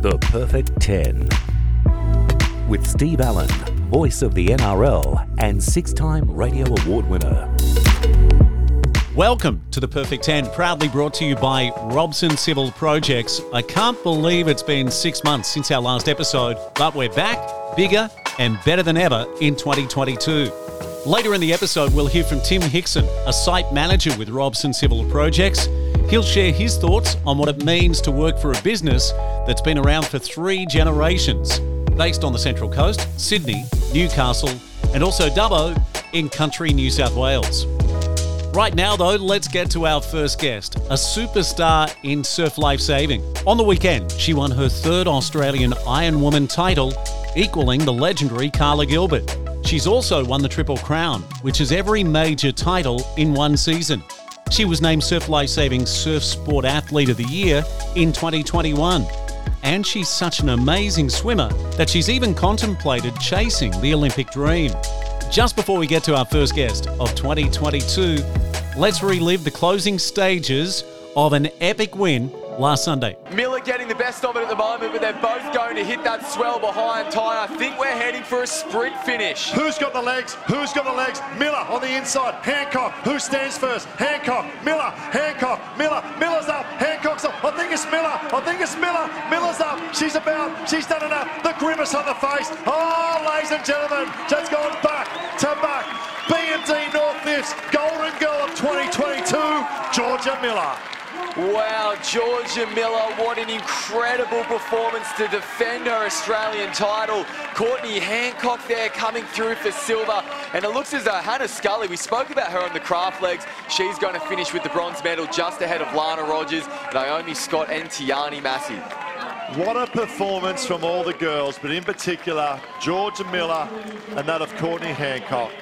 The Perfect 10. With Steve Allen, voice of the NRL and six time radio award winner. Welcome to the Perfect 10, proudly brought to you by Robson Civil Projects. I can't believe it's been six months since our last episode, but we're back, bigger and better than ever in 2022. Later in the episode, we'll hear from Tim Hickson, a site manager with Robson Civil Projects. He'll share his thoughts on what it means to work for a business that's been around for three generations, based on the Central Coast, Sydney, Newcastle, and also Dubbo in country New South Wales. Right now, though, let's get to our first guest, a superstar in surf life saving. On the weekend, she won her third Australian Iron Woman title, equaling the legendary Karla Gilbert. She's also won the Triple Crown, which is every major title in one season. She was named Surf Life Saving Surf Sport Athlete of the Year in 2021. And she's such an amazing swimmer that she's even contemplated chasing the Olympic dream. Just before we get to our first guest of 2022, let's relive the closing stages of an epic win last Sunday. Miller getting the best of it at the moment, but they're both going to hit that swell behind Ty. I think we're heading for a sprint finish. Who's got the legs? Who's got the legs? Miller on the inside. Hancock. Who stands first? Hancock. Miller. Hancock. Miller. Miller's up. Hancock's up. I think it's Miller. I think it's Miller. Miller's up. She's about. She's done enough. The grimace on the face. Oh, ladies and gentlemen, just gone back to back. BMD Northcliffe's Golden Girl of 2022, Georgia Miller. Wow, Georgia Miller, what an incredible performance to defend her Australian title. Courtney Hancock there coming through for silver. And it looks as though Hannah Scully, we spoke about her on the craft legs, she's going to finish with the bronze medal just ahead of Lana Rogers, Naomi Scott and Tiani Massey. What a performance from all the girls, but in particular, Georgia Miller and that of Courtney Hancock.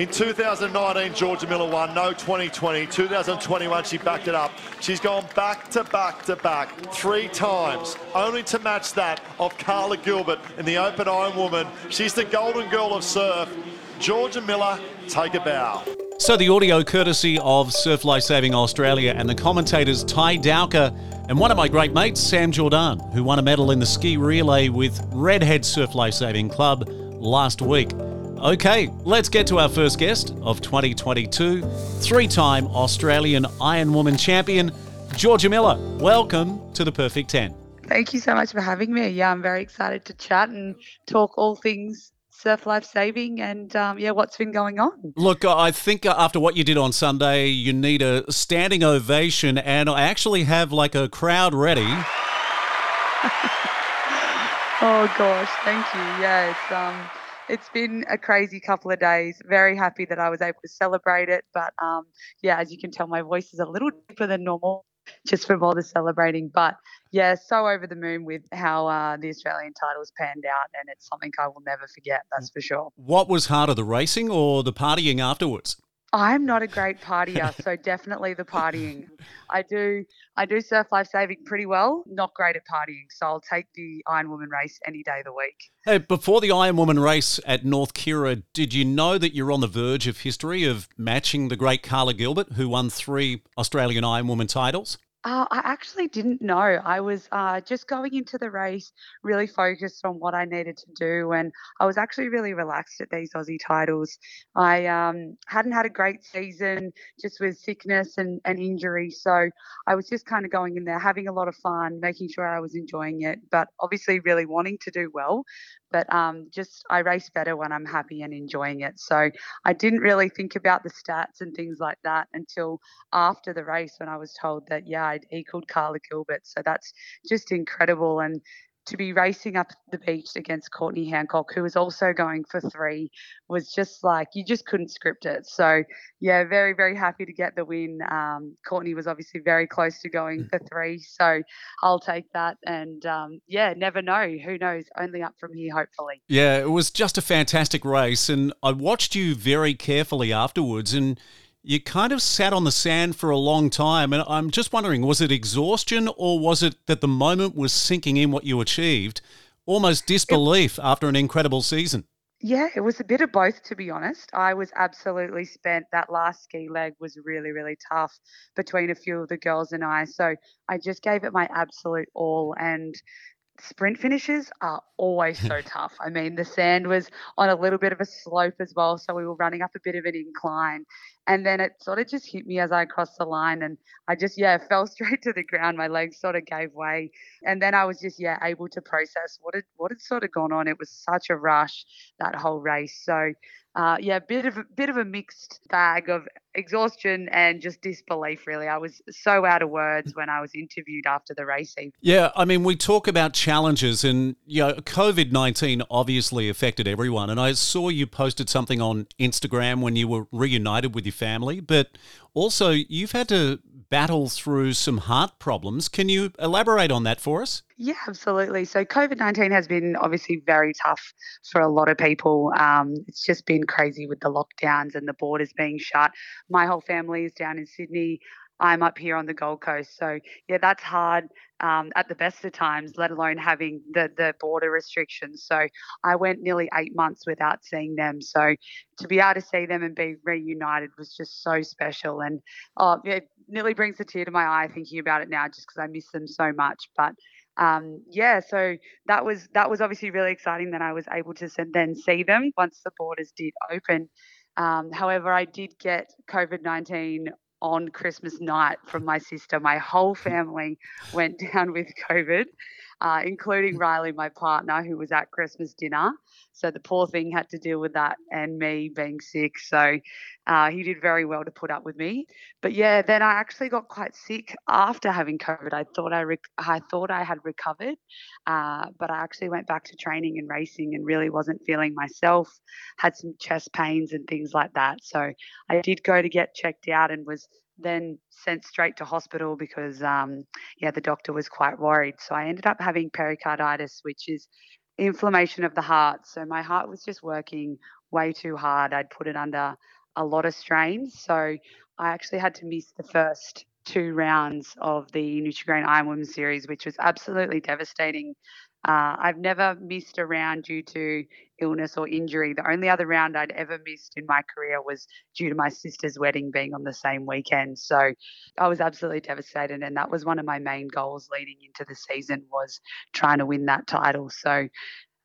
In 2019, Georgia Miller won, no 2020. 2021, she backed it up. She's gone back to back to back three times, only to match that of Karla Gilbert in the Open Iron Woman. She's the golden girl of surf. Georgia Miller, take a bow. So the audio courtesy of Surf Life Saving Australia and the commentators Ty Dowker and one of my great mates, Sam Jordan, who won a medal in the ski relay with Redhead Surf Life Saving Club last week. Okay, let's get to our first guest of 2022, three time Australian Iron Woman champion, Georgia Miller. Welcome to the Perfect 10. Thank you so much for having me. Yeah, I'm very excited to chat and talk all things surf life saving and um, yeah, what's been going on. Look, I think after what you did on Sunday, you need a standing ovation, and I actually have like a crowd ready. oh gosh, thank you. Yeah, it's um it's been a crazy couple of days. Very happy that I was able to celebrate it. But um, yeah, as you can tell, my voice is a little deeper than normal just from all the celebrating. But yeah, so over the moon with how uh, the Australian titles panned out. And it's something I will never forget, that's for sure. What was harder, the racing or the partying afterwards? I'm not a great partier, so definitely the partying. I do I do surf life saving pretty well, not great at partying, so I'll take the Iron Woman race any day of the week. Hey, before the Iron Woman race at North Kirra, did you know that you're on the verge of history of matching the great Karla Gilbert, who won three Australian Iron Woman titles? Uh, I actually didn't know. I was uh, just going into the race really focused on what I needed to do, and I was actually really relaxed at these Aussie titles. I um, hadn't had a great season just with sickness and, and injury, so I was just kind of going in there, having a lot of fun, making sure I was enjoying it, but obviously really wanting to do well but um, just I race better when I'm happy and enjoying it. So I didn't really think about the stats and things like that until after the race when I was told that, yeah, I'd equaled Karla Gilbert. So that's just incredible. And to be racing up the beach against Courtney Hancock, who was also going for three, was just like you just couldn't script it. So yeah, very very happy to get the win. Um, Courtney was obviously very close to going for three, so I'll take that. And um, yeah, never know. Who knows? Only up from here, hopefully. Yeah, it was just a fantastic race, and I watched you very carefully afterwards, and you kind of sat on the sand for a long time. And I'm just wondering, was it exhaustion or was it that the moment was sinking in what you achieved? Almost disbelief it, after an incredible season. Yeah, it was a bit of both, to be honest. I was absolutely spent. That last ski leg was really, really tough between a few of the girls and I. So I just gave it my absolute all. And sprint finishes are always so tough. I mean, the sand was on a little bit of a slope as well, so we were running up a bit of an incline. And then it sort of just hit me as I crossed the line, and I just, yeah, fell straight to the ground. My legs sort of gave way. And then I was just, yeah, able to process what had, what had sort of gone on. It was such a rush that whole race. So, uh, yeah, bit of a bit of a mixed bag of exhaustion and just disbelief. Really, I was so out of words when I was interviewed after the race. Yeah, I mean, we talk about challenges, and you know, COVID nineteen obviously affected everyone. And I saw you posted something on Instagram when you were reunited with your family, but also you've had to battle through some heart problems. Can you elaborate on that for us? Yeah, absolutely. So, COVID 19 has been obviously very tough for a lot of people. Um, it's just been crazy with the lockdowns and the borders being shut. My whole family is down in Sydney. I'm up here on the Gold Coast. So, yeah, that's hard um, at the best of times, let alone having the, the border restrictions. So, I went nearly eight months without seeing them. So, to be able to see them and be reunited was just so special. And oh, it nearly brings a tear to my eye thinking about it now just because I miss them so much. But um, yeah, so that was that was obviously really exciting that I was able to then see them once the borders did open. Um, however, I did get COVID 19 on Christmas night from my sister. My whole family went down with COVID, uh, including Riley, my partner, who was at Christmas dinner. So the poor thing had to deal with that and me being sick. So uh, he did very well to put up with me. But yeah, then I actually got quite sick after having COVID. I thought I I thought I had recovered, uh, but I actually went back to training and racing and really wasn't feeling myself. Had some chest pains and things like that. So I did go to get checked out and was then sent straight to hospital because um, yeah the doctor was quite worried so i ended up having pericarditis which is inflammation of the heart. So my heart was just working way too hard. I'd put it under a lot of strain. So I actually had to miss the first two rounds of the Nutrigrain Iron Women series, which was absolutely devastating uh, I've never missed a round due to illness or injury. The only other round I'd ever missed in my career was due to my sister's wedding being on the same weekend. So I was absolutely devastated, and that was one of my main goals leading into the season was trying to win that title. So.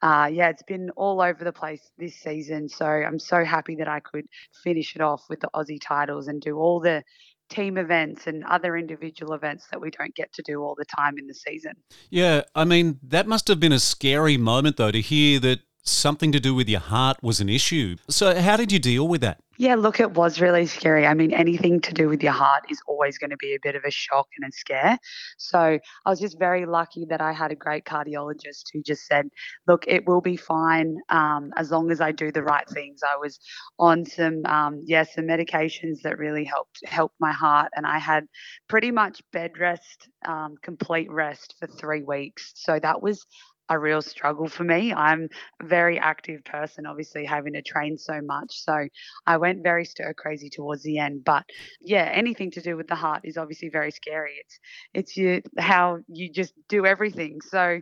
Uh, yeah, it's been all over the place this season. So I'm so happy that I could finish it off with the Aussie titles and do all the team events and other individual events that we don't get to do all the time in the season. Yeah, I mean, that must have been a scary moment, though, to hear that something to do with your heart was an issue. So, how did you deal with that? Yeah, look, it was really scary. I mean, anything to do with your heart is always going to be a bit of a shock and a scare. So I was just very lucky that I had a great cardiologist who just said, look, it will be fine um, as long as I do the right things. I was on some, um, yeah, some medications that really helped help my heart, and I had pretty much bed rest, um, complete rest for three weeks. So that was a real struggle for me. I'm a very active person, obviously having to train so much. So I went very stir crazy towards the end. But yeah, anything to do with the heart is obviously very scary. It's it's you, how you just do everything. So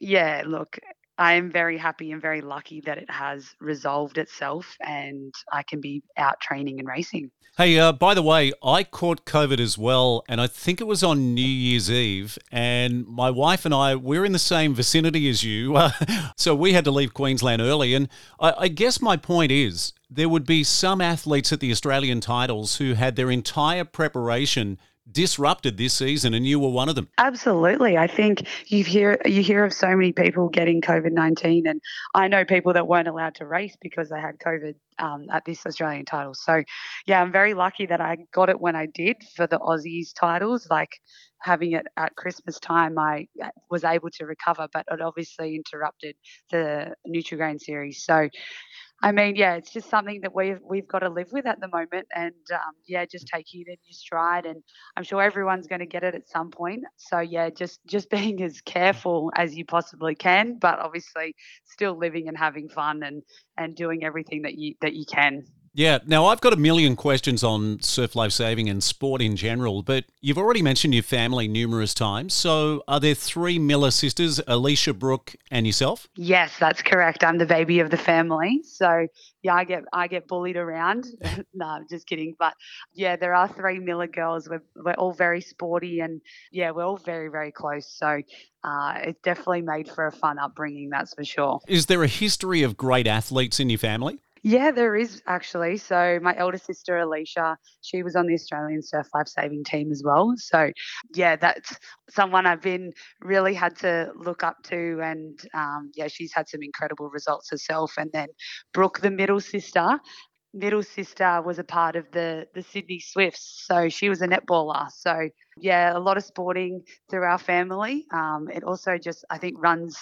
yeah, look, I am very happy and very lucky that it has resolved itself and I can be out training and racing. Hey, uh, by the way, I caught COVID as well, and I think it was on New Year's Eve. And my wife and I, we're in the same vicinity as you. Uh, so we had to leave Queensland early. And I, I guess my point is there would be some athletes at the Australian titles who had their entire preparation disrupted this season, and you were one of them. Absolutely, I think you hear you hear of so many people getting COVID nineteen, and I know people that weren't allowed to race because they had COVID um, at this Australian title. So, yeah, I'm very lucky that I got it when I did for the Aussies titles. Like having it at Christmas time, I uh, was able to recover, but it obviously interrupted the Nutrigrain series. So, I mean, yeah, it's just something that we've we've got to live with at the moment, and um, yeah, just taking it in your stride. And I'm sure everyone's going to get it at some point. So yeah, just just being as careful as you possibly can, but obviously still living and having fun and and doing everything that you that you can. Yeah. Now, I've got a million questions on surf life saving and sport in general, but you've already mentioned your family numerous times. So, are there three Miller sisters, Alicia, Brooke, and yourself? Yes, that's correct. I'm the baby of the family. So, yeah, I get I get bullied around. no, I'm just kidding. But yeah, there are three Miller girls. We're, we're all very sporty and yeah, we're all very, very close. So, uh, it's definitely made for a fun upbringing, that's for sure. Is there a history of great athletes in your family? Yeah, there is actually. So my elder sister Alicia, she was on the Australian surf life saving team as well. So yeah, that's someone I've been really had to look up to, and um, yeah, she's had some incredible results herself. And then Brooke, the middle sister, middle sister was a part of the the Sydney Swifts, so she was a netballer. So yeah, a lot of sporting through our family. Um, it also just I think runs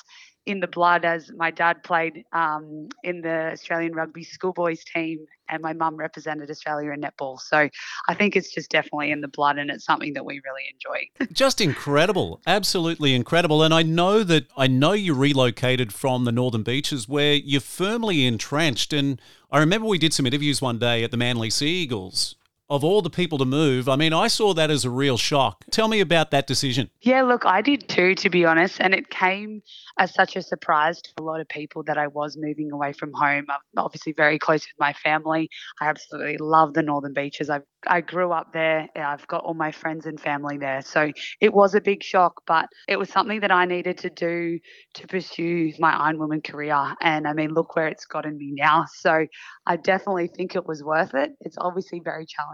in the blood as my dad played um, in the Australian rugby schoolboys team and my mum represented Australia in netball. So I think it's just definitely in the blood and it's something that we really enjoy. just incredible. Absolutely incredible. And I know that I know you relocated from the Northern Beaches where you're firmly entrenched. And I remember we did some interviews one day at the Manly Sea Eagles of all the people to move, I mean, I saw that as a real shock. Tell me about that decision. Yeah, look, I did too, to be honest. And it came as such a surprise to a lot of people that I was moving away from home. I'm obviously very close with my family. I absolutely love the Northern Beaches. I've I grew up there. I've got all my friends and family there. So it was a big shock, but it was something that I needed to do to pursue my Ironwoman career. And I mean, look where it's gotten me now. So I definitely think it was worth it. It's obviously very challenging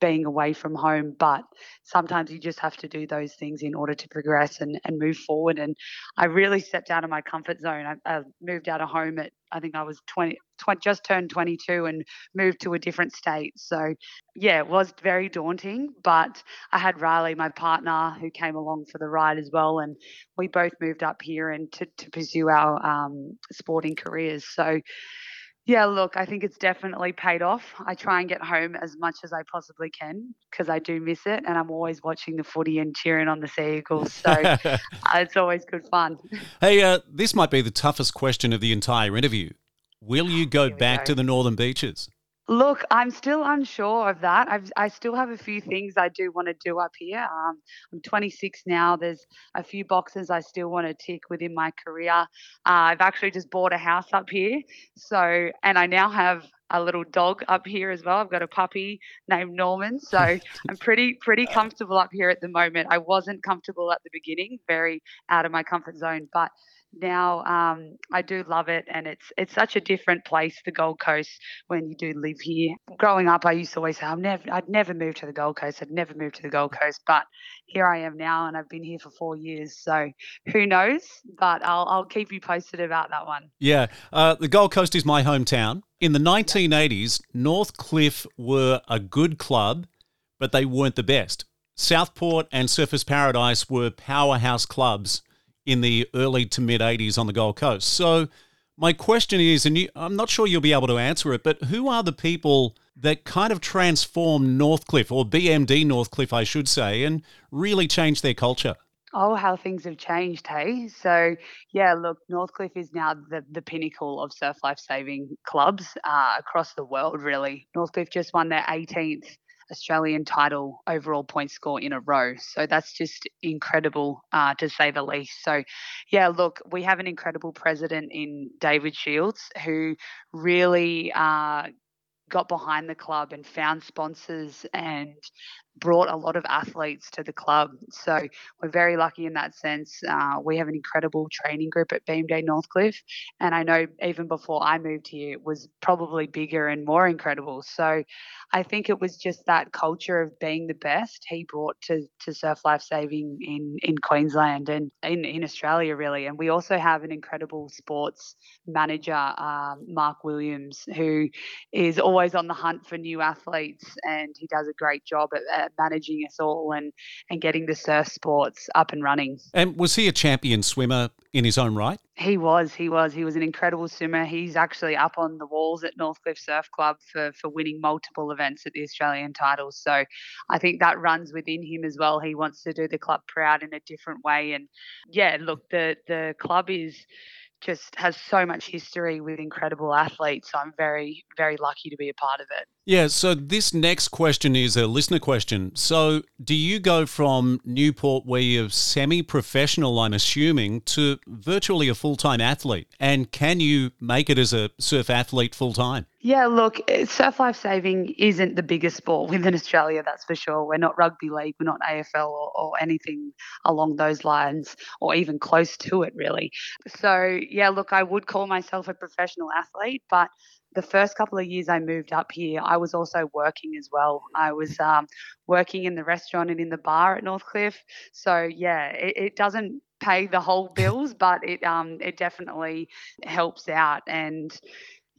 being away from home, but sometimes you just have to do those things in order to progress and, and move forward. And I really stepped out of my comfort zone. I, I moved out of home at I think I was 20, 20, just turned 22 and moved to a different state. So, yeah, it was very daunting. But I had Riley, my partner, who came along for the ride as well. And we both moved up here and to, to pursue our um, sporting careers. So, yeah, look, I think it's definitely paid off. I try and get home as much as I possibly can because I do miss it, and I'm always watching the footy and cheering on the Sea Eagles. So it's always good fun. Hey, uh, this might be the toughest question of the entire interview. Will you go back go. to the Northern Beaches? Look, I'm still unsure of that. I've, I still have a few things I do want to do up here. Um, I'm 26 now. There's a few boxes I still want to tick within my career. Uh, I've actually just bought a house up here. So, and I now have a little dog up here as well. I've got a puppy named Norman. So I'm pretty, pretty comfortable up here at the moment. I wasn't comfortable at the beginning, very out of my comfort zone, but now um, I do love it, and it's it's such a different place, the Gold Coast, when you do live here. Growing up, I used to always say I'm never, I'd never move to the Gold Coast. I'd never move to the Gold Coast, but here I am now, and I've been here for four years. So who knows? But I'll I'll keep you posted about that one. Yeah, uh, the Gold Coast is my hometown. In the 1980s, Northcliffe were a good club, but they weren't the best. Southport and Surfers Paradise were powerhouse clubs in the early to mid 80s on the Gold Coast. So, my question is, and you, I'm not sure you'll be able to answer it, but who are the people that kind of transformed Northcliffe, or BMD Northcliffe, I should say, and really changed their culture? Oh, how things have changed, hey? So, yeah, look, Northcliffe is now the, the pinnacle of surf life saving clubs uh, across the world, really. Northcliffe just won their 18th Australian title overall point score in a row. So that's just incredible uh, to say the least. So, yeah, look, we have an incredible president in David Shields who really uh, got behind the club and found sponsors and brought a lot of athletes to the club. So we're very lucky in that sense. Uh, we have an incredible training group at BMD Northcliffe. And I know even before I moved here, it was probably bigger and more incredible. So I think it was just that culture of being the best he brought to, to surf life saving in, in Queensland and in, in Australia, really. And we also have an incredible sports manager, um, Mark Williams, who is always on the hunt for new athletes and he does a great job at, at managing us all and, and getting the surf sports up and running. And was he a champion swimmer in his own right? He was. He was. He was an incredible swimmer. He's actually up on the walls at Northcliffe Surf Club for, for winning multiple events at the Australian titles. So I think that runs within him as well. He wants to do the club proud in a different way. And yeah, look, the the club is just has so much history with incredible athletes. So I'm very, very lucky to be a part of it. Yeah, so this next question is a listener question. So, do you go from Newport, where you're semi professional, I'm assuming, to virtually a full time athlete? And can you make it as a surf athlete full time? Yeah, look, eh, surf life saving isn't the biggest sport within Australia, that's for sure. We're not rugby league, we're not AFL or, or anything along those lines, or even close to it, really. So, yeah, look, I would call myself a professional athlete, but the first couple of years I moved up here, I was also working as well. I was um, working in the restaurant and in the bar at Northcliffe. So yeah, it, it doesn't pay the whole bills, but it um, it definitely helps out. And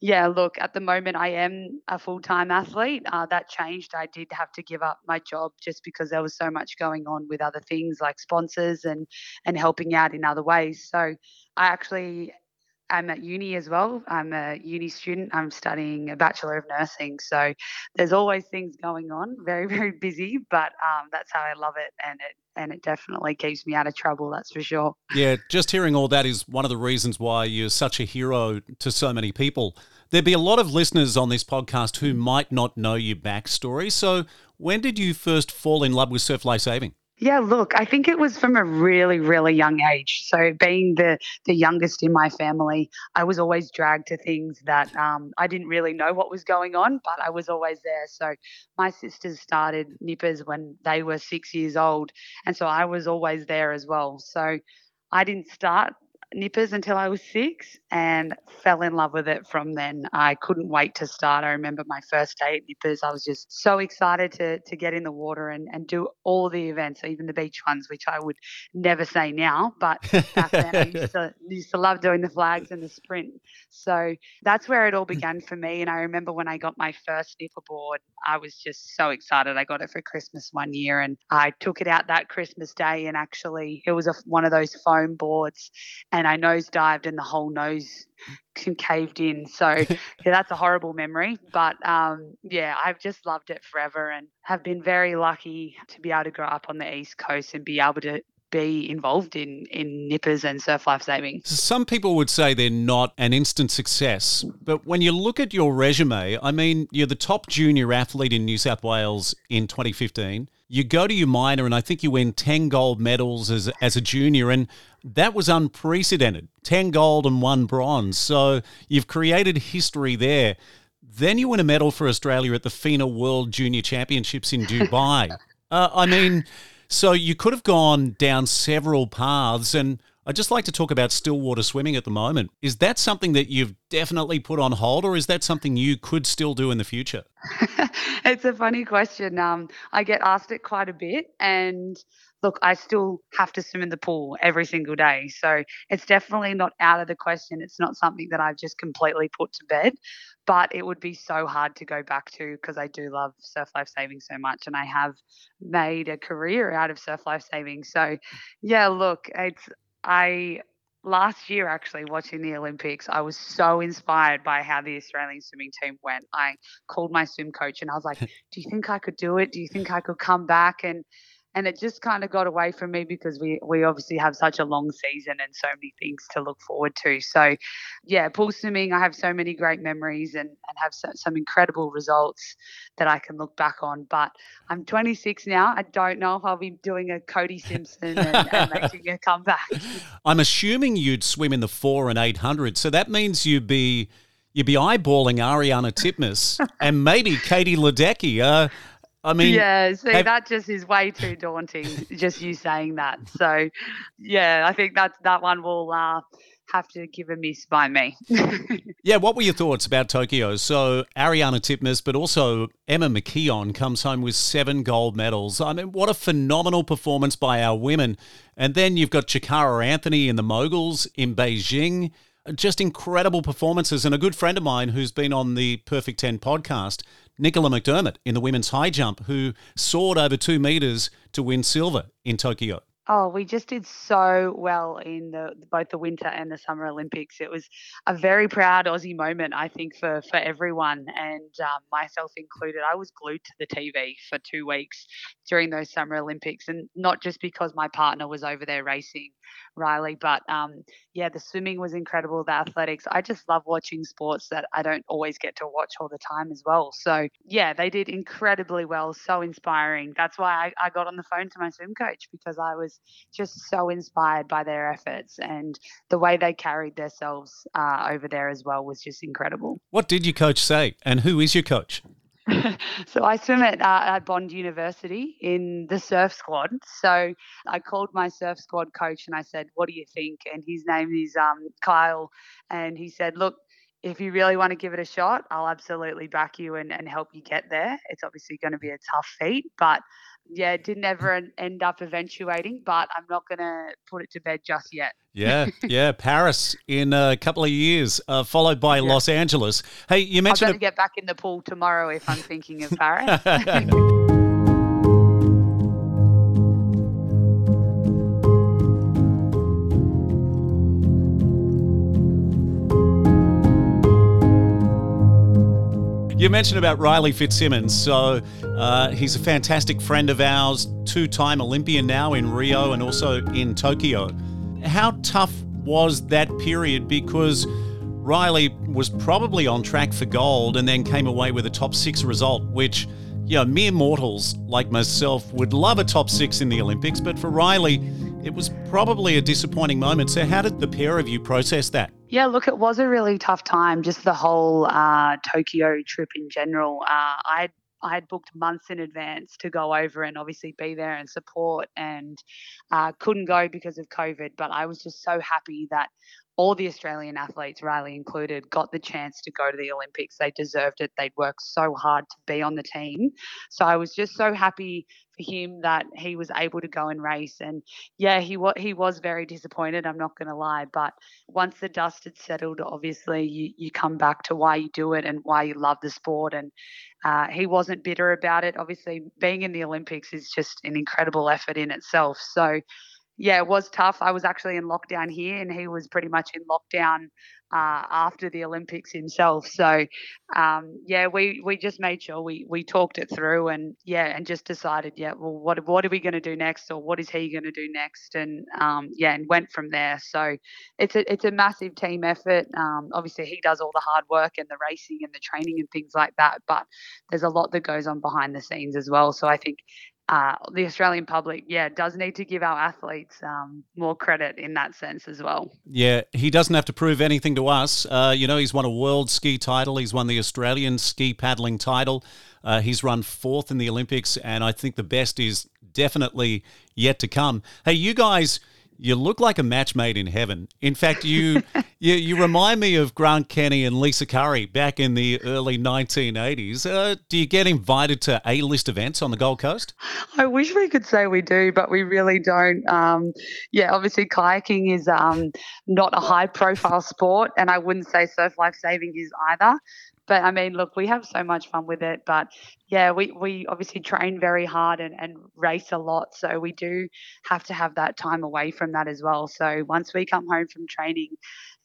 yeah, look, at the moment I am a full time athlete. Uh, that changed. I did have to give up my job just because there was so much going on with other things like sponsors and and helping out in other ways. So I actually I'm at uni as well. I'm a uni student. I'm studying a Bachelor of Nursing. So there's always things going on. Very, very busy, but um, that's how I love it. And it and it definitely keeps me out of trouble, that's for sure. Yeah, just hearing all that is one of the reasons why you're such a hero to so many people. There'd be a lot of listeners on this podcast who might not know your backstory. So, when did you first fall in love with surf life saving? Yeah, look, I think it was from a really, really young age. So, being the the youngest in my family, I was always dragged to things that um, I didn't really know what was going on, but I was always there. So, my sisters started nippers when they were six years old, and so I was always there as well. So, I didn't start nippers until I was six and fell in love with it from then. I couldn't wait to start. I remember my first day at nippers. I was just so excited to to get in the water and, and do all the events, even the beach ones, which I would never say now. But back then I used to, used to love doing the flags and the sprint. So that's where it all hmm. began for me. And I remember when I got my first nipper board, I was just so excited. I got it for Christmas one year and I took it out that Christmas day and actually it was a, one of those foam boards and and I nose dived and the whole nose caved in. So yeah, that's a horrible memory. But um, yeah, I've just loved it forever and have been very lucky to be able to grow up on the East Coast and be able to be involved in in nippers and surf life saving. Some people would say they're not an instant success, but when you look at your resume, I mean, you're the top junior athlete in New South Wales in 2015. You go to your minor, and I think you win 10 gold medals as as a junior, and that was unprecedented 10 gold and one bronze. So you've created history there. Then you win a medal for Australia at the FINA World Junior Championships in Dubai. uh, I mean, so you could have gone down several paths. And I'd just like to talk about stillwater swimming at the moment. Is that something that you've definitely put on hold, or is that something you could still do in the future? it's a funny question. Um, I get asked it quite a bit. And look, I still have to swim in the pool every single day. So it's definitely not out of the question. It's not something that I've just completely put to bed, but it would be so hard to go back to because I do love surf life saving so much and I have made a career out of surf life saving. So yeah, look, it's, I, last year actually watching the olympics i was so inspired by how the australian swimming team went i called my swim coach and i was like do you think i could do it do you think i could come back and and it just kind of got away from me because we we obviously have such a long season and so many things to look forward to. So, yeah, pool swimming, I have so many great memories and and have so, some incredible results that I can look back on. But I'm 26 now. I don't know if I'll be doing a Cody Simpson and, and making a comeback. I'm assuming you'd swim in the four and 800, so that means you'd be you'd be eyeballing Ariarne Titmus and maybe Katie Ledecky. Uh, I mean, yeah, see, have... that just is way too daunting, just you saying that. So, yeah, I think that that one will uh, have to give a miss by me. yeah, what were your thoughts about Tokyo? So, Ariarne Titmus, but also Emma McKeon comes home with seven gold medals. I mean, what a phenomenal performance by our women. And then you've got Jakara Anthony in the moguls in Beijing just incredible performances. And a good friend of mine who's been on the Perfect 10 podcast, Nicola McDermott in the women's high jump, who soared over two metres to win silver in Tokyo. Oh, we just did so well in the both the winter and the summer Olympics. It was a very proud Aussie moment, I think, for for everyone, and um, myself included. I was glued to the TV for two weeks during those summer Olympics, and not just because my partner was over there racing, Riley, but um, yeah, the swimming was incredible. The athletics, I just love watching sports that I don't always get to watch all the time as well. So yeah, they did incredibly well. So inspiring. That's why I, I got on the phone to my swim coach because I was was just so inspired by their efforts and the way they carried themselves uh, over there as well was just incredible. What did your coach say, and who is your coach? so I swim at, uh, at Bond University in the surf squad. So I called my surf squad coach and I said, "What do you think?" And his name is um, Kyle, and he said, "Look." If you really want to give it a shot, I'll absolutely back you and, and help you get there. It's obviously going to be a tough feat, but yeah, it didn't ever end up eventuating, but I'm not going to put it to bed just yet. Yeah, yeah, Paris in a couple of years, uh, followed by yeah. Los Angeles. Hey, you mentioned I'm going to get back in the pool tomorrow if I'm thinking of Paris. You mentioned about Riley Fitzsimmons. So uh, he's a fantastic friend of ours, two time Olympian now in Rio and also in Tokyo. How tough was that period? Because Riley was probably on track for gold and then came away with a top six result, which, you know, mere mortals like myself would love a top six in the Olympics. But for Riley, it was probably a disappointing moment. So, how did the pair of you process that? Yeah, look, it was a really tough time, just the whole uh, Tokyo trip in general. Uh, I I had booked months in advance to go over and obviously be there and support, and uh, couldn't go because of COVID. But I was just so happy that all the Australian athletes, Riley included, got the chance to go to the Olympics. They deserved it. They'd worked so hard to be on the team. So I was just so happy for him that he was able to go and race. And yeah, he was he was very disappointed. I'm not going to lie, but once the dust had settled, obviously you you come back to why you do it and why you love the sport. And uh, he wasn't bitter about it. Obviously, being in the Olympics is just an incredible effort in itself. So yeah, it was tough. I was actually in lockdown here, and he was pretty much in lockdown uh, after the Olympics himself. So, um, yeah, we, we just made sure we, we talked it through, and yeah, and just decided, yeah, well, what what are we going to do next, or what is he going to do next, and um, yeah, and went from there. So, it's a it's a massive team effort. Um, obviously, he does all the hard work and the racing and the training and things like that, but there's a lot that goes on behind the scenes as well. So, I think uh, the Australian public, yeah, does need to give our athletes um, more credit in that sense as well. Yeah, he doesn't have to prove anything to us. Uh, you know, he's won a world ski title, he's won the Australian ski paddling title, uh, he's run fourth in the Olympics, and I think the best is definitely yet to come. Hey, you guys you look like a match made in heaven. In fact, you, you you remind me of Grant Kenny and Lisa Curry back in the early 1980s. Uh, do you get invited to A-list events on the Gold Coast? I wish we could say we do, but we really don't. Um, yeah, obviously kayaking is um, not a high-profile sport, and I wouldn't say surf life saving is either but I mean, look, we have so much fun with it. But yeah, we, we obviously train very hard and, and race a lot. So we do have to have that time away from that as well. So once we come home from training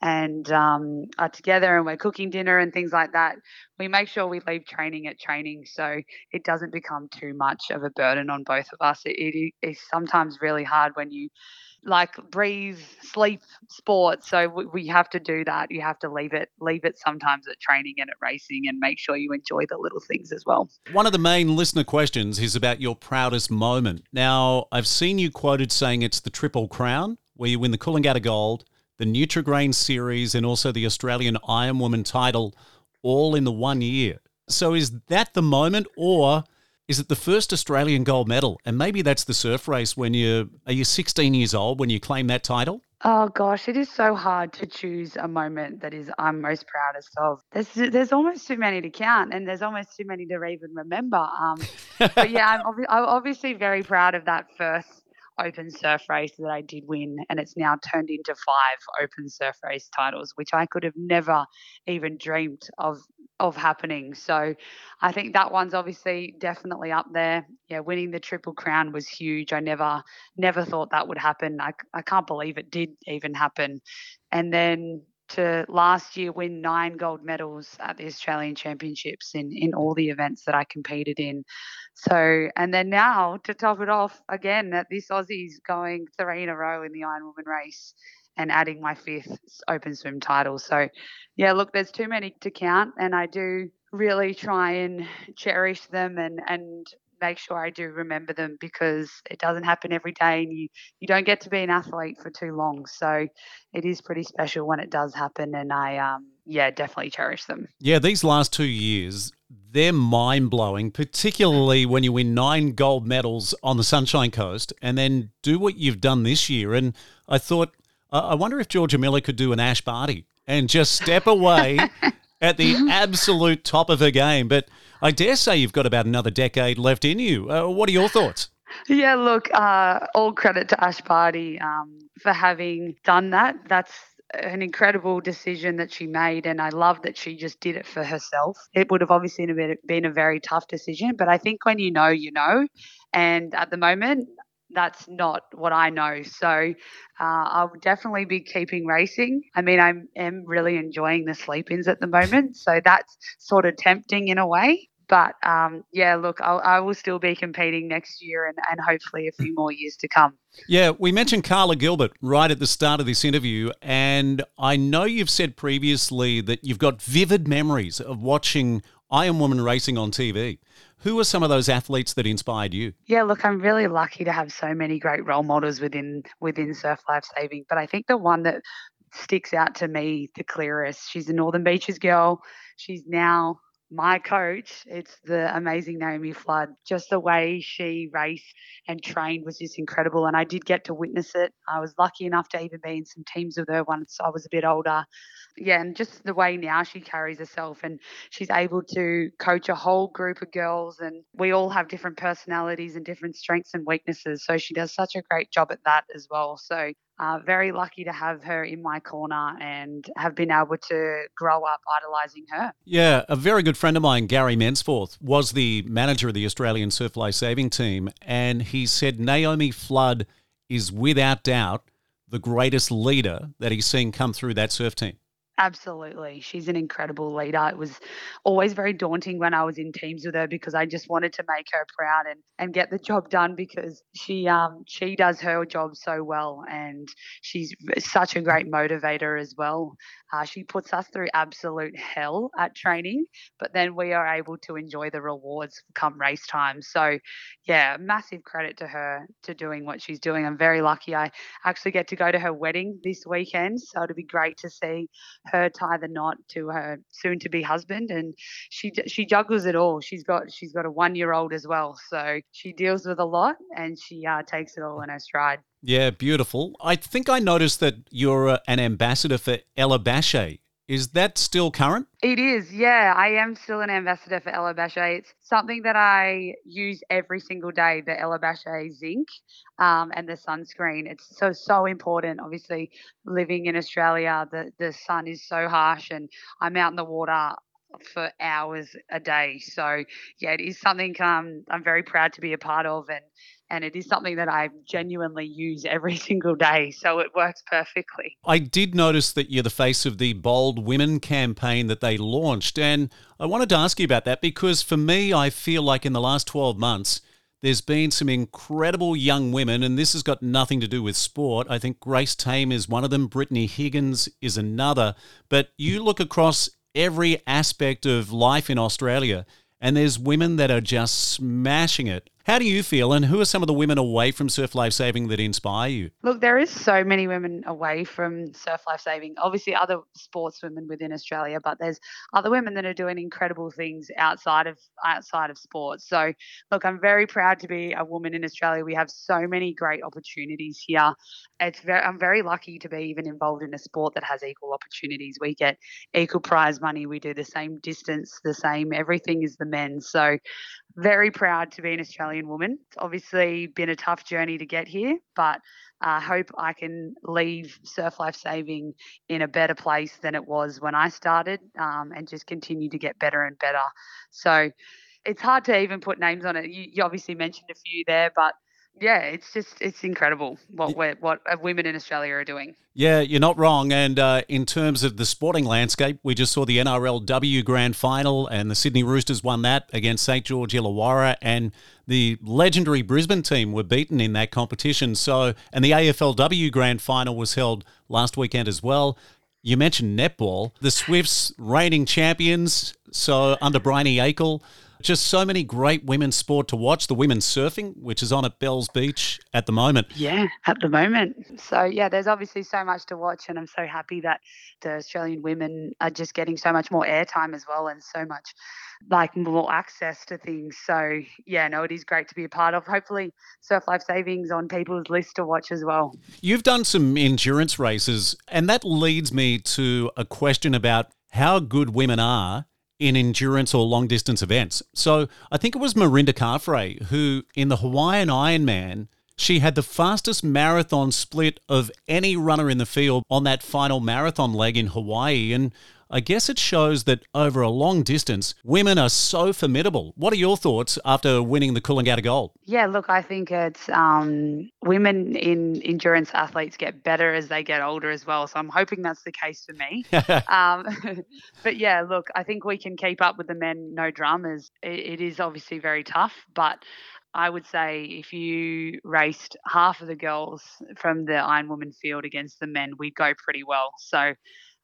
and um, are together and we're cooking dinner and things like that, we make sure we leave training at training so it doesn't become too much of a burden on both of us. It, it is sometimes really hard when you like breathe, sleep, sports. So we, have to do that. You have to leave it, leave it sometimes at training and at racing, and make sure you enjoy the little things as well. One of the main listener questions is about your proudest moment. Now, I've seen you quoted saying it's the Triple Crown, where you win the Coolangatta Gold, the Nutrigrain Series, and also the Australian Iron Woman title, all in the one year. So is that the moment, or is it the first Australian gold medal? And maybe that's the surf race when you are are you 16 years old when you claim that title? Oh gosh, it is so hard to choose a moment that is I'm most proudest of. There's there's almost too many to count, and there's almost too many to even remember. Um, but yeah, I'm, ob- I'm obviously very proud of that first open surf race that I did win, and it's now turned into five open surf race titles, which I could have never even dreamed of of happening. So I think that one's obviously definitely up there. Yeah, winning the Triple Crown was huge. I never never thought that would happen. I, I can't believe it did even happen. And then to last year win nine gold medals at the Australian Championships in, in all the events that I competed in. So, and then now to top it off again, that this Aussie's going three in a row in the Iron Woman race and adding my fifth open swim title. So, yeah, look, there's too many to count, and I do really try and cherish them and and make sure I do remember them because it doesn't happen every day and you, you don't get to be an athlete for too long. So it is pretty special when it does happen and I um yeah, definitely cherish them. Yeah, these last two years, they're mind blowing, particularly when you win nine gold medals on the Sunshine Coast and then do what you've done this year. And I thought I wonder if Georgia Miller could do an Ash Barty and just step away at the absolute top of her game. But I dare say you've got about another decade left in you. Uh, what are your thoughts? Yeah, look, uh, all credit to Ash Barty um, for having done that. That's an incredible decision that she made, and I love that she just did it for herself. It would have obviously been a very tough decision, but I think when you know, you know. And at the moment, that's not what I know. So uh, I'll definitely be keeping racing. I mean, I am really enjoying the sleep ins at the moment. So that's sort of tempting in a way. But um, yeah, look, I'll, I will still be competing next year and, and hopefully a few more years to come. Yeah, we mentioned Karla Gilbert right at the start of this interview. And I know you've said previously that you've got vivid memories of watching Iron Woman racing on TV. Who are some of those athletes that inspired you? Yeah, look, I'm really lucky to have so many great role models within within surf life saving. But I think the one that sticks out to me the clearest, she's a Northern Beaches girl. She's now my coach, it's the amazing Naomi Flood. Just the way she raced and trained was just incredible. And I did get to witness it. I was lucky enough to even be in some teams with her once I was a bit older. Yeah, and just the way now she carries herself and she's able to coach a whole group of girls. And we all have different personalities and different strengths and weaknesses. So she does such a great job at that as well. So uh, very lucky to have her in my corner and have been able to grow up idolizing her. Yeah, a very good friend of mine, Gary Mensforth, was the manager of the Australian Surf Life Saving Team, and he said Naomi Flood is without doubt the greatest leader that he's seen come through that surf team. Absolutely. She's an incredible leader. It was always very daunting when I was in teams with her because I just wanted to make her proud and, and get the job done because she um she does her job so well and she's such a great motivator as well. Uh, she puts us through absolute hell at training, but then we are able to enjoy the rewards come race time. So, yeah, massive credit to her to doing what she's doing. I'm very lucky. I actually get to go to her wedding this weekend, so it'll be great to see her tie the knot to her soon-to-be husband, and she she juggles it all. She's got she's got a one-year-old as well, so she deals with a lot, and she uh, takes it all in her stride. Yeah, beautiful. I think I noticed that you're uh, an ambassador for Ella Bache. Is that still current? It is, yeah. I am still an ambassador for Ella Bache. It's something that I use every single day, the Ella Bache zinc um, and the sunscreen. It's so, so important. Obviously, living in Australia, the, the sun is so harsh, and I'm out in the water for hours a day. So, yeah, it is something um, I'm very proud to be a part of. And and it is something that I genuinely use every single day. So it works perfectly. I did notice that you're the face of the Bold Women campaign that they launched. And I wanted to ask you about that because for me, I feel like in the last 12 months, there's been some incredible young women, and this has got nothing to do with sport. I think Grace Tame is one of them, Brittany Higgins is another. But you look across every aspect of life in Australia, and there's women that are just smashing it how do you feel, and who are some of the women away from surf life saving that inspire you? Look, there is so many women away from surf life saving. Obviously, other sports women within Australia, but there's other women that are doing incredible things outside of outside of sports. So, look, I'm very proud to be a woman in Australia. We have so many great opportunities here. It's very, I'm very lucky to be even involved in a sport that has equal opportunities. We get equal prize money. We do the same distance, the same everything as the men. So, very proud to be an Australian woman. It's obviously been a tough journey to get here, but I hope I can leave Surf Life Saving in a better place than it was when I started um, and just continue to get better and better. So it's hard to even put names on it. You, you obviously mentioned a few there, but yeah, it's just it's incredible what we're, what uh, women in Australia are doing. Yeah, you're not wrong. And uh, in terms of the sporting landscape, we just saw the NRLW Grand Final, and the Sydney Roosters won that against St George Illawarra, and the legendary Brisbane team were beaten in that competition. So, and the AFLW Grand Final was held last weekend as well. You mentioned netball, the Swifts reigning champions. So under Bryony Akle. Just so many great women's sport to watch. The women's surfing, which is on at Bells Beach at the moment. Yeah, at the moment. So, yeah, there's obviously so much to watch, and I'm so happy that the Australian women are just getting so much more airtime as well and so much like more access to things. So yeah, no, it is great to be a part of. Hopefully, Surf Life Savings on people's list to watch as well. You've done some endurance races, and that leads me to a question about how good women are in endurance or long distance events. So I think it was Mirinda Carfrae who, in the Hawaiian Ironman, she had the fastest marathon split of any runner in the field on that final marathon leg in Hawaii. And I guess it shows that over a long distance, women are so formidable. What are your thoughts after winning the Coolangatta Gold? Yeah, look, I think it's um, women in endurance athletes get better as they get older as well. So I'm hoping that's the case for me. um, but yeah, look, I think we can keep up with the men, no dramas. it, it is obviously very tough, but I would say if you raced half of the girls from the Iron Woman field against the men, we'd go pretty well. So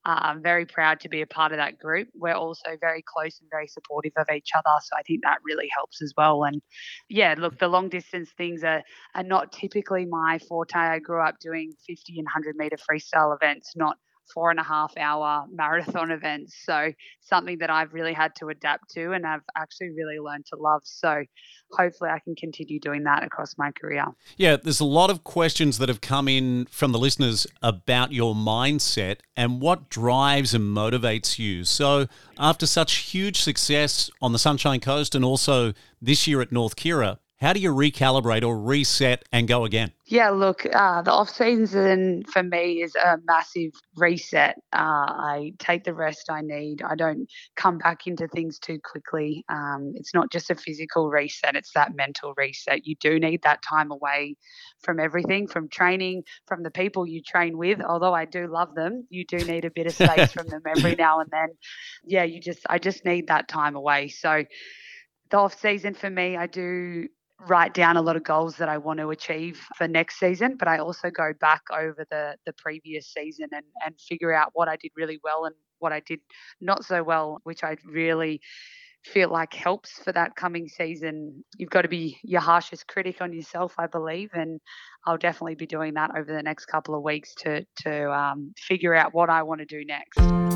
I'm very proud to be a part of that group. We're also very close and very supportive of each other. So I think that really helps as well. And yeah, look, the long distance things are, are not typically my forte. I grew up doing 50 and 100 meter freestyle events, not four and a half hour marathon events. So something that I've really had to adapt to and I've actually really learned to love. So hopefully I can continue doing that across my career. Yeah, there's a lot of questions that have come in from the listeners about your mindset and what drives and motivates you. So after such huge success on the Sunshine Coast and also this year at North Kirra, how do you recalibrate or reset and go again? Yeah, look, uh, the off season for me is a massive reset. Uh, I take the rest I need. I don't come back into things too quickly. Um, it's not just a physical reset; it's that mental reset. You do need that time away from everything, from training, from the people you train with. Although I do love them, you do need a bit of space from them every now and then. Yeah, you just, I just need that time away. So the off season for me, I do write down a lot of goals that I want to achieve for next season, but I also go back over the the previous season and and figure out what I did really well and what I did not so well, which I really feel like helps for that coming season. You've got to be your harshest critic on yourself, I believe, and I'll definitely be doing that over the next couple of weeks to to um, figure out what I want to do next.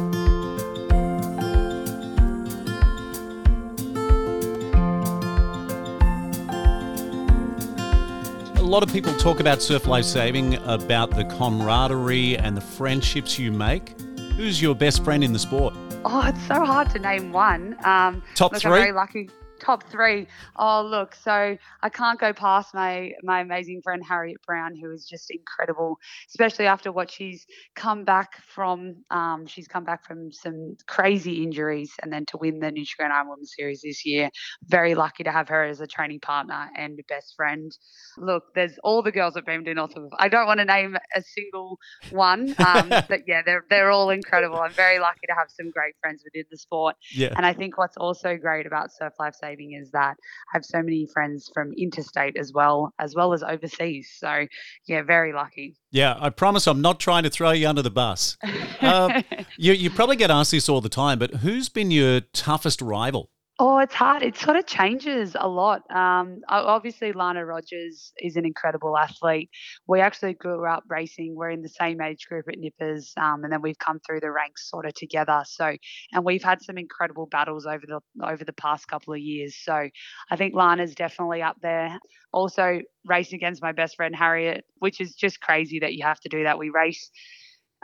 Lot of people talk about surf life saving, about the camaraderie and the friendships you make. Who's your best friend in the sport? Oh, it's so hard to name one. Um, Top look, three. I'm very lucky top three. Oh, look, so I can't go past my my amazing friend Harriet Brown, who is just incredible, especially after what she's come back from. Um, she's come back from some crazy injuries, and then to win the Nutrigrain Iron Woman Series this year. Very lucky to have her as a training partner and best friend. Look, there's all the girls at BMD Northcliffe. I don't want to name a single one, um, but yeah, they're they're all incredible. I'm very lucky to have some great friends within the sport. Yeah. And I think what's also great about Surf Life saving is that I have so many friends from interstate as well, as well as overseas. So, yeah, very lucky. Yeah, I promise I'm not trying to throw you under the bus. Um, you, you probably get asked this all the time, but who's been your toughest rival? Oh, it's hard. It sort of changes a lot. Um, obviously, Lana Rogers is an incredible athlete. We actually grew up racing. We're in the same age group at Nippers, um, and then we've come through the ranks sort of together. So, and we've had some incredible battles over the over the past couple of years. So, I think Lana's definitely up there. Also, race against my best friend Harriet, which is just crazy that you have to do that. We race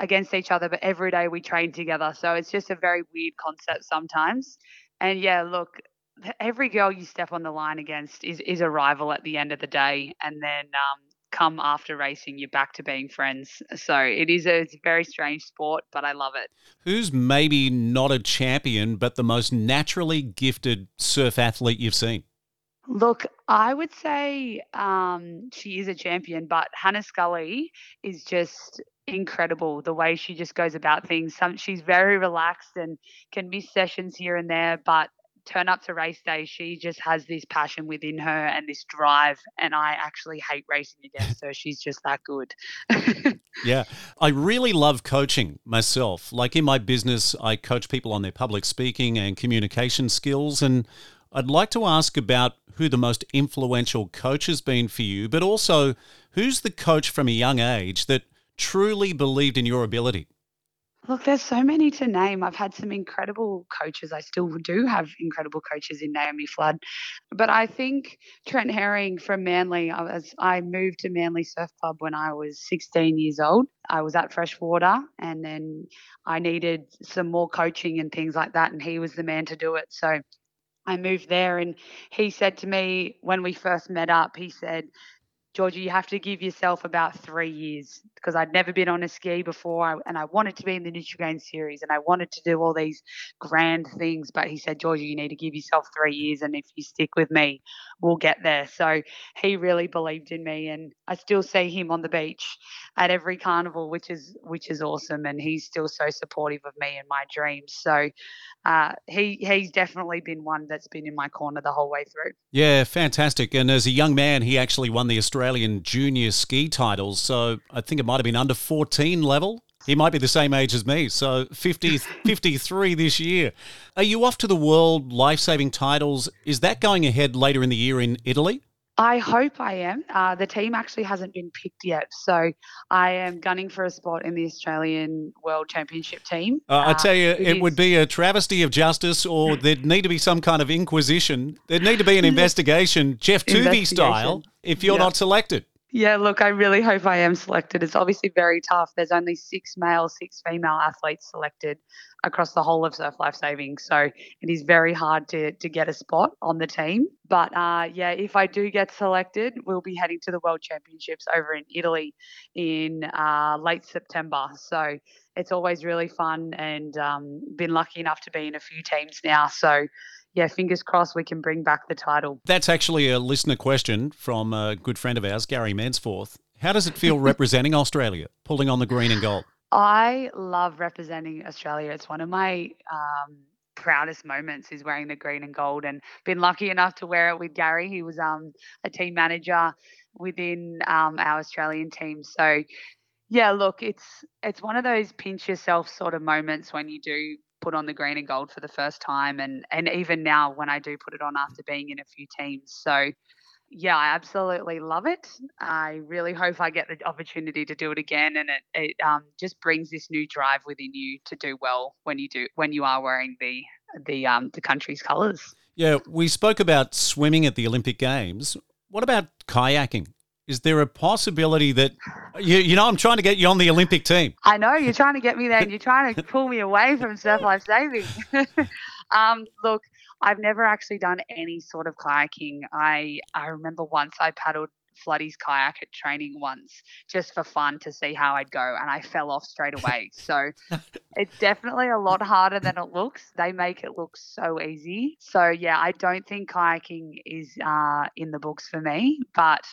against each other, but every day we train together. So it's just a very weird concept sometimes. And yeah, look, every girl you step on the line against is is a rival at the end of the day. And then um, come after racing, you're back to being friends. So it is a, it's a very strange sport, but I love it. Who's maybe not a champion, but the most naturally gifted surf athlete you've seen? Look, I would say um, she is a champion, but Hannah Scully is just incredible the way she just goes about things. Some she's very relaxed and can miss sessions here and there, but turn up to race day, she just has this passion within her and this drive. And I actually hate racing against her. She's just that good. yeah. I really love coaching myself. Like in my business, I coach people on their public speaking and communication skills. And I'd like to ask about who the most influential coach has been for you, but also who's the coach from a young age that truly believed in your ability? Look, there's so many to name. I've had some incredible coaches. I still do have incredible coaches in Naomi Flood. But I think Trent Herring from Manly, I, was, I moved to Manly Surf Club when I was 16 years old. I was at Freshwater and then I needed some more coaching and things like that. And he was the man to do it. So I moved there and he said to me when we first met up, he said, Georgia, you have to give yourself about three years because I'd never been on a ski before and I wanted to be in the Nutrigrain series and I wanted to do all these grand things. But he said, Georgia, you need to give yourself three years and if you stick with me, we'll get there. So he really believed in me and I still see him on the beach at every carnival, which is which is awesome. And he's still so supportive of me and my dreams. So uh, he he's definitely been one that's been in my corner the whole way through. Yeah, fantastic. And as a young man, he actually won the Australian junior ski titles. So I think it might have been under 14 level. He might be the same age as me. So 50, 53 this year. Are you off to the world life saving titles? Is that going ahead later in the year in Italy? I hope I am. Uh, the team actually hasn't been picked yet, so I am gunning for a spot in the Australian World Championship team. Uh, I tell you, uh, it, it would be a travesty of justice, or there'd need to be some kind of inquisition. There'd need to be an investigation, Geoff Toovey style, if you're not selected. Yeah, look, I really hope I am selected. It's obviously very tough. There's only six male, six female athletes selected across the whole of surf life saving. So it is very hard to to get a spot on the team. But uh, yeah, if I do get selected, we'll be heading to the World Championships over in Italy in uh, late September. So it's always really fun and um, been lucky enough to be in a few teams now. So yeah, fingers crossed we can bring back the title. That's actually a listener question from a good friend of ours, Gary Mansforth. How does it feel representing Australia, pulling on the green and gold? I love representing Australia. It's one of my um, proudest moments is wearing the green and gold and been lucky enough to wear it with Gary. He was um, a team manager within um, our Australian team. So yeah, look, it's it's one of those pinch yourself sort of moments when you do put on the green and gold for the first time and and even now when I do put it on after being in a few teams. So yeah, I absolutely love it. I really hope I get the opportunity to do it again, and it, it um, just brings this new drive within you to do well when you do when you are wearing the the um, the country's colours. Yeah, we spoke about swimming at the Olympic Games. What about kayaking? Is there a possibility that you, you know I'm trying to get you on the Olympic team? I know you're trying to get me there, and you're trying to pull me away from surf life saving. um, look, I've never actually done any sort of kayaking. I I remember once I paddled Floodie's kayak at training once just for fun to see how I'd go, and I fell off straight away. So it's definitely a lot harder than it looks. They make it look so easy. So yeah, I don't think kayaking is uh, in the books for me, but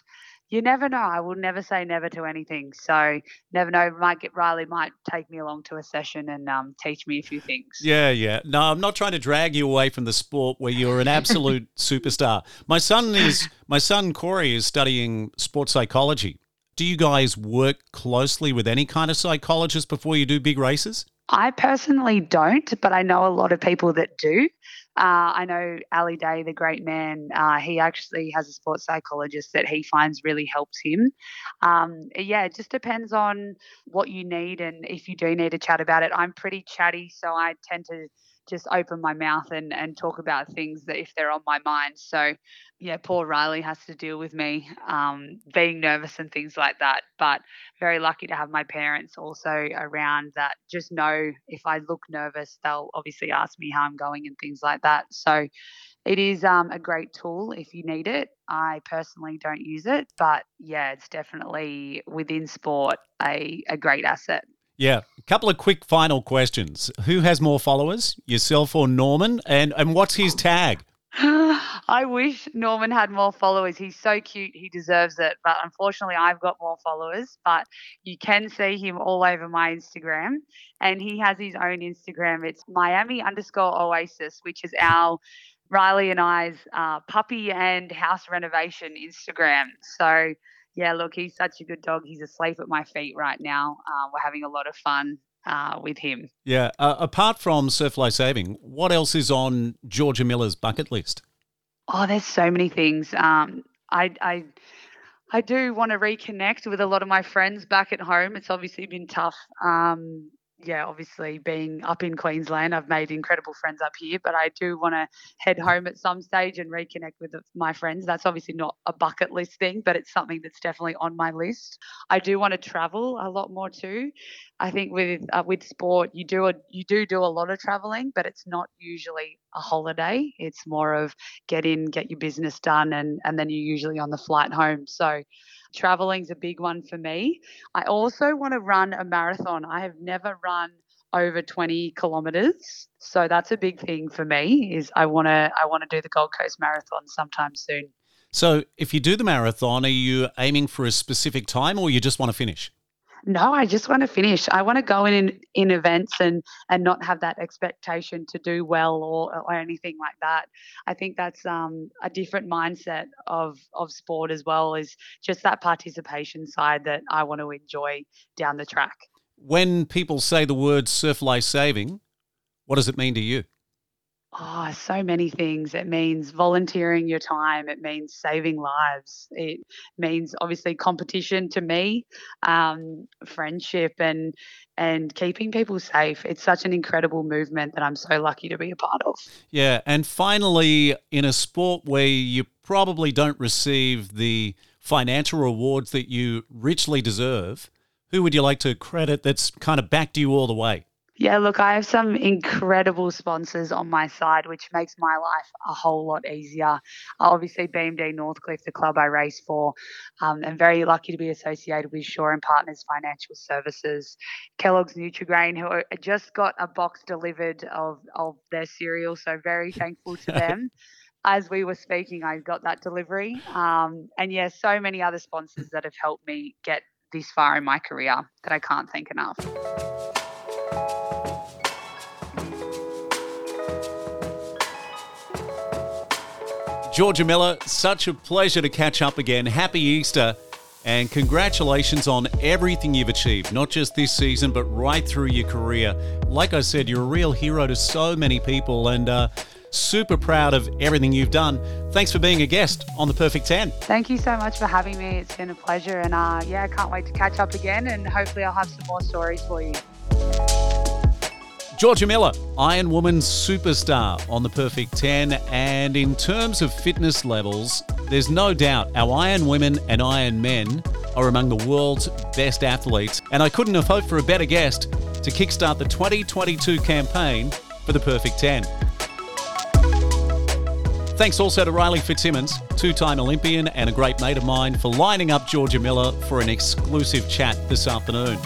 you never know. I will never say never to anything. So never know. Might get Riley might take me along to a session and um, teach me a few things. Yeah, yeah. No, I'm not trying to drag you away from the sport where you're an absolute superstar. My son is my son Corey is studying sports psychology. Do you guys work closely with any kind of psychologist before you do big races? I personally don't, but I know a lot of people that do. Uh, I know Ali Day, the great man, uh, he actually has a sports psychologist that he finds really helps him. Um, yeah, it just depends on what you need and if you do need to chat about it. I'm pretty chatty, so I tend to just open my mouth and, and talk about things that if they're on my mind. So, yeah, poor Riley has to deal with me um, being nervous and things like that. But very lucky to have my parents also around that just know if I look nervous, they'll obviously ask me how I'm going and things like that. So, it is um, a great tool if you need it. I personally don't use it, but yeah, it's definitely within sport a, a great asset. Yeah. A couple of quick final questions. Who has more followers, yourself or Norman? And, and what's his tag? I wish Norman had more followers. He's so cute. He deserves it. But unfortunately, I've got more followers. But you can see him all over my Instagram. And he has his own Instagram. It's Miami underscore Oasis, which is our Riley and I's uh, puppy and house renovation Instagram. So yeah, look, he's such a good dog. He's asleep at my feet right now. Uh, we're having a lot of fun uh, with him. Yeah. Uh, apart from surf life saving, what else is on Georgia Miller's bucket list? Oh, there's so many things. Um, I, I, I do want to reconnect with a lot of my friends back at home. It's obviously been tough. Um, yeah, obviously being up in Queensland, I've made incredible friends up here, but I do want to head home at some stage and reconnect with my friends. That's obviously not a bucket list thing, but it's something that's definitely on my list. I do want to travel a lot more too. I think with uh, with sport, you do a, you do do a lot of traveling, but it's not usually a holiday. It's more of get in, get your business done, and and then you're usually on the flight home. So Traveling's a big one for me. I also want to run a marathon. I have never run over 20 kilometers. So that's a big thing for me is I want to I want to do the Gold Coast Marathon sometime soon. So, if you do the marathon, are you aiming for a specific time or you just want to finish? No, I just want to finish. I want to go in in events and and not have that expectation to do well or or anything like that. I think that's um, a different mindset of of sport as well. Is just that participation side that I want to enjoy down the track. When people say the word surf life saving, what does it mean to you? Oh, so many things. It means volunteering your time. It means saving lives. It means obviously competition to me, um, friendship, and and keeping people safe. It's such an incredible movement that I'm so lucky to be a part of. Yeah, and finally, in a sport where you probably don't receive the financial rewards that you richly deserve, who would you like to credit that's kind of backed you all the way? Yeah, look, I have some incredible sponsors on my side, which makes my life a whole lot easier. Obviously, BMD Northcliffe, the club I race for, um, I'm very lucky to be associated with Shaw and Partners Financial Services, Kellogg's Nutrigrain, who just got a box delivered of, of their cereal, so very thankful to them. As we were speaking, I got that delivery. Um, and yeah, so many other sponsors that have helped me get this far in my career that I can't thank enough. Georgia Miller, such a pleasure to catch up again. Happy Easter and congratulations on everything you've achieved, not just this season, but right through your career. Like I said, you're a real hero to so many people and uh, super proud of everything you've done. Thanks for being a guest on The Perfect 10. Thank you so much for having me. It's been a pleasure. And uh, yeah, I can't wait to catch up again and hopefully I'll have some more stories for you. Georgia Miller, Iron Woman superstar on the Perfect 10. And in terms of fitness levels, there's no doubt our Iron Women and Iron Men are among the world's best athletes. And I couldn't have hoped for a better guest to kickstart the 2022 campaign for the Perfect 10. Thanks also to Riley Fitzsimmons, two time Olympian and a great mate of mine, for lining up Georgia Miller for an exclusive chat this afternoon.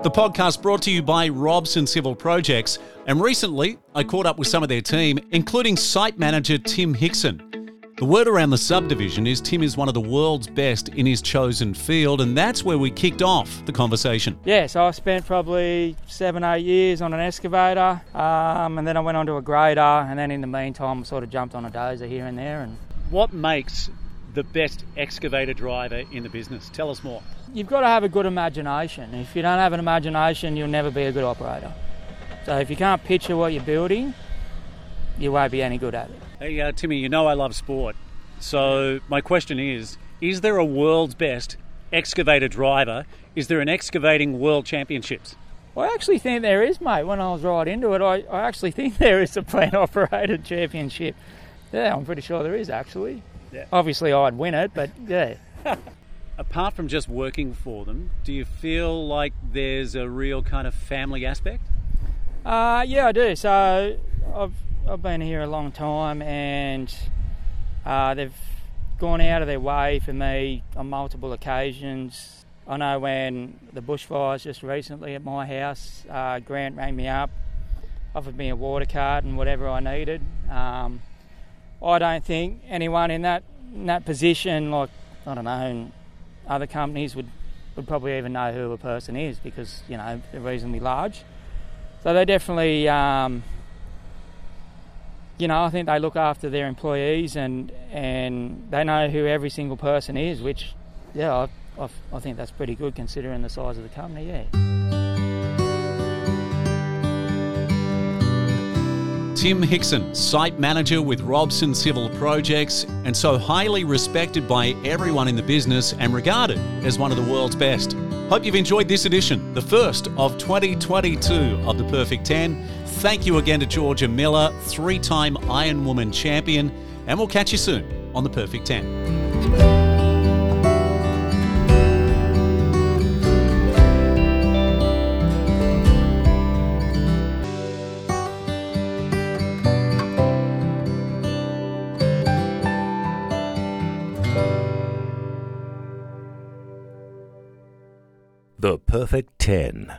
The podcast brought to you by Robson Civil Projects, and recently I caught up with some of their team, including site manager Tim Hickson. The word around the subdivision is Tim is one of the world's best in his chosen field, and that's where we kicked off the conversation. Yeah, so I spent probably seven, eight years on an excavator, um, and then I went on to a grader, and then in the meantime, I sort of jumped on a dozer here and there. And what makes the best excavator driver in the business? Tell us more. You've got to have a good imagination. If you don't have an imagination, you'll never be a good operator. So if you can't picture what you're building, you won't be any good at it. Hey, uh, Timmy, you know I love sport. So my question is Is there a world's best excavator driver. Is there an excavating world championships? I actually think there is, mate. When I was right into it, I, I actually think there is a plant operated championship. Yeah, I'm pretty sure there is actually. Yeah. Obviously, I'd win it, but yeah. Apart from just working for them, do you feel like there's a real kind of family aspect? Uh, yeah, I do. So I've I've been here a long time, and uh, they've gone out of their way for me on multiple occasions. I know when the bushfires just recently at my house, uh, Grant rang me up, offered me a water cart and whatever I needed. Um, I don't think anyone in that in that position, like I don't know, other companies would would probably even know who a person is because you know they're reasonably large. So they definitely, um, you know, I think they look after their employees and and they know who every single person is, which, yeah, I, I, I think that's pretty good considering the size of the company. Yeah. Tim Hickson, site manager with Robson Civil Projects, and so highly respected by everyone in the business and regarded as one of the world's best. Hope you've enjoyed this edition, the first of 2022 of The Perfect 10. Thank you again to Georgia Miller, three time Ironwoman champion, and we'll catch you soon on The Perfect 10. The Perfect 10.